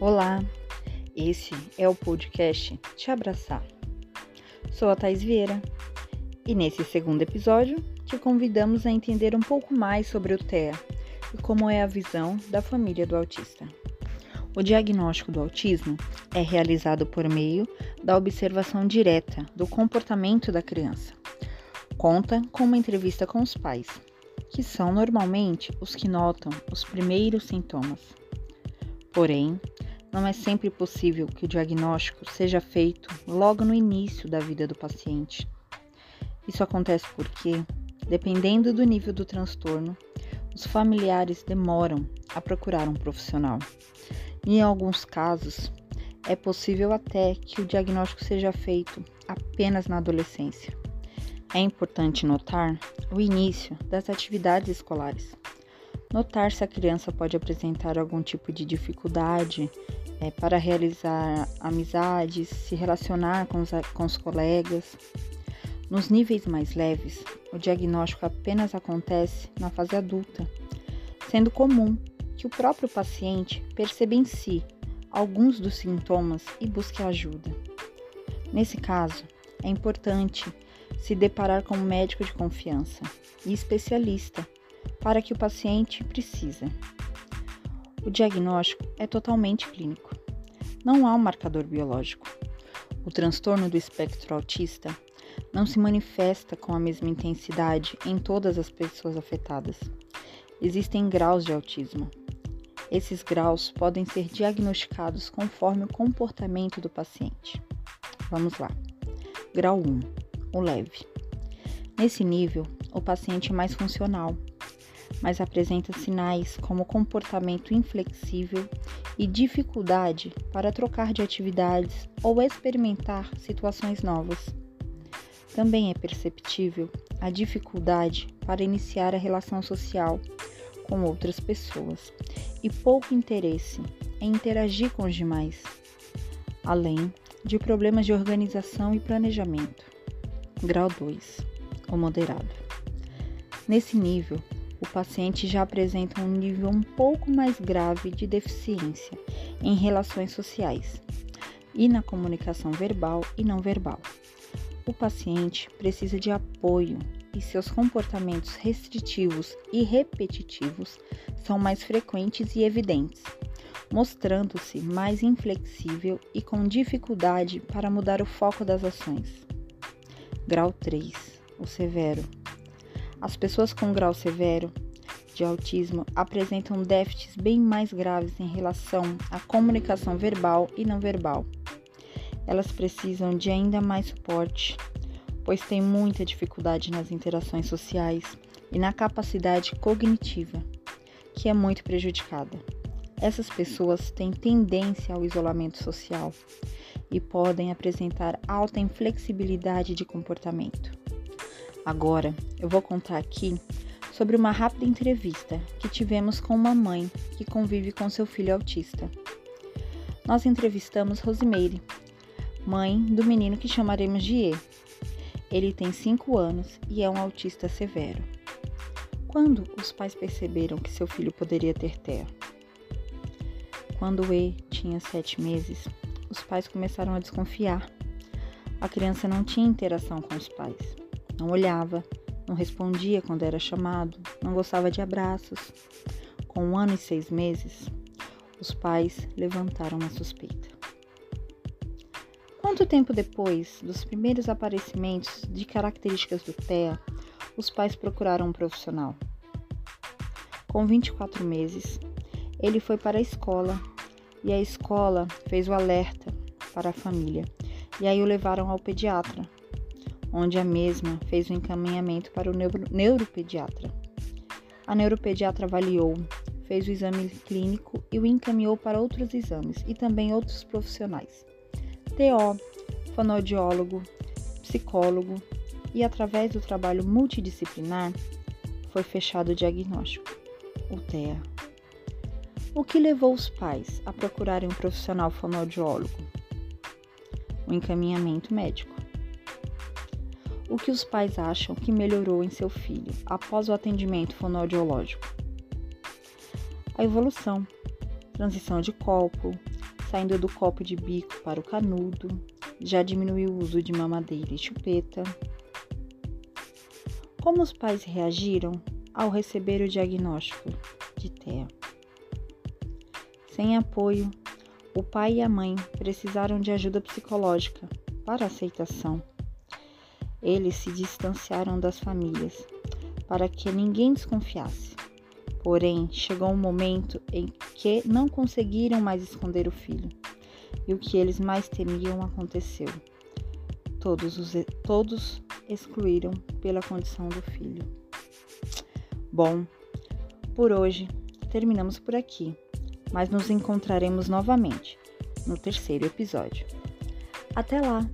Olá, esse é o podcast Te Abraçar. Sou a Thais Vieira e nesse segundo episódio te convidamos a entender um pouco mais sobre o TEA e como é a visão da família do autista. O diagnóstico do autismo é realizado por meio da observação direta do comportamento da criança. Conta com uma entrevista com os pais, que são normalmente os que notam os primeiros sintomas. Porém, não é sempre possível que o diagnóstico seja feito logo no início da vida do paciente. Isso acontece porque, dependendo do nível do transtorno, os familiares demoram a procurar um profissional. E em alguns casos, é possível até que o diagnóstico seja feito apenas na adolescência. É importante notar o início das atividades escolares. Notar se a criança pode apresentar algum tipo de dificuldade é, para realizar amizades, se relacionar com os, com os colegas. Nos níveis mais leves, o diagnóstico apenas acontece na fase adulta, sendo comum que o próprio paciente perceba em si alguns dos sintomas e busque ajuda. Nesse caso, é importante se deparar com um médico de confiança e especialista para que o paciente precisa. O diagnóstico é totalmente clínico. Não há um marcador biológico. O transtorno do espectro autista não se manifesta com a mesma intensidade em todas as pessoas afetadas. Existem graus de autismo. Esses graus podem ser diagnosticados conforme o comportamento do paciente. Vamos lá. Grau 1, o leve. Nesse nível, o paciente é mais funcional, mas apresenta sinais como comportamento inflexível e dificuldade para trocar de atividades ou experimentar situações novas. Também é perceptível a dificuldade para iniciar a relação social com outras pessoas e pouco interesse em interagir com os demais, além de problemas de organização e planejamento. Grau 2, o moderado. Nesse nível, o paciente já apresenta um nível um pouco mais grave de deficiência em relações sociais e na comunicação verbal e não verbal o paciente precisa de apoio e seus comportamentos restritivos e repetitivos são mais frequentes e evidentes, mostrando-se mais inflexível e com dificuldade para mudar o foco das ações. Grau 3, o severo. As pessoas com grau severo de autismo apresentam déficits bem mais graves em relação à comunicação verbal e não verbal elas precisam de ainda mais suporte, pois têm muita dificuldade nas interações sociais e na capacidade cognitiva, que é muito prejudicada. Essas pessoas têm tendência ao isolamento social e podem apresentar alta inflexibilidade de comportamento. Agora, eu vou contar aqui sobre uma rápida entrevista que tivemos com uma mãe que convive com seu filho autista. Nós entrevistamos Rosimeire, mãe do menino que chamaremos de E. Ele tem 5 anos e é um autista severo. Quando os pais perceberam que seu filho poderia ter TEA? Quando E tinha 7 meses, os pais começaram a desconfiar. A criança não tinha interação com os pais, não olhava, não respondia quando era chamado, não gostava de abraços. Com um ano e seis meses, os pais levantaram a suspeita. Quanto tempo depois dos primeiros aparecimentos de características do TEA, os pais procuraram um profissional? Com 24 meses, ele foi para a escola e a escola fez o alerta para a família e aí o levaram ao pediatra, onde a mesma fez o encaminhamento para o neuro neuropediatra. A neuropediatra avaliou, fez o exame clínico e o encaminhou para outros exames e também outros profissionais. TO, fonoaudiólogo, psicólogo e através do trabalho multidisciplinar foi fechado o diagnóstico, o TEA. O que levou os pais a procurarem um profissional fonoaudiólogo? O encaminhamento médico. O que os pais acham que melhorou em seu filho após o atendimento fonoaudiológico? A evolução, transição de copo, saindo do copo de bico para o canudo, já diminuiu o uso de mamadeira e chupeta. Como os pais reagiram ao receber o diagnóstico de TEA? Sem apoio, o pai e a mãe precisaram de ajuda psicológica para aceitação. Eles se distanciaram das famílias para que ninguém desconfiasse. Porém, chegou um momento em que não conseguiram mais esconder o filho, e o que eles mais temiam aconteceu. Todos, os, todos excluíram pela condição do filho. Bom, por hoje terminamos por aqui, mas nos encontraremos novamente no terceiro episódio. Até lá!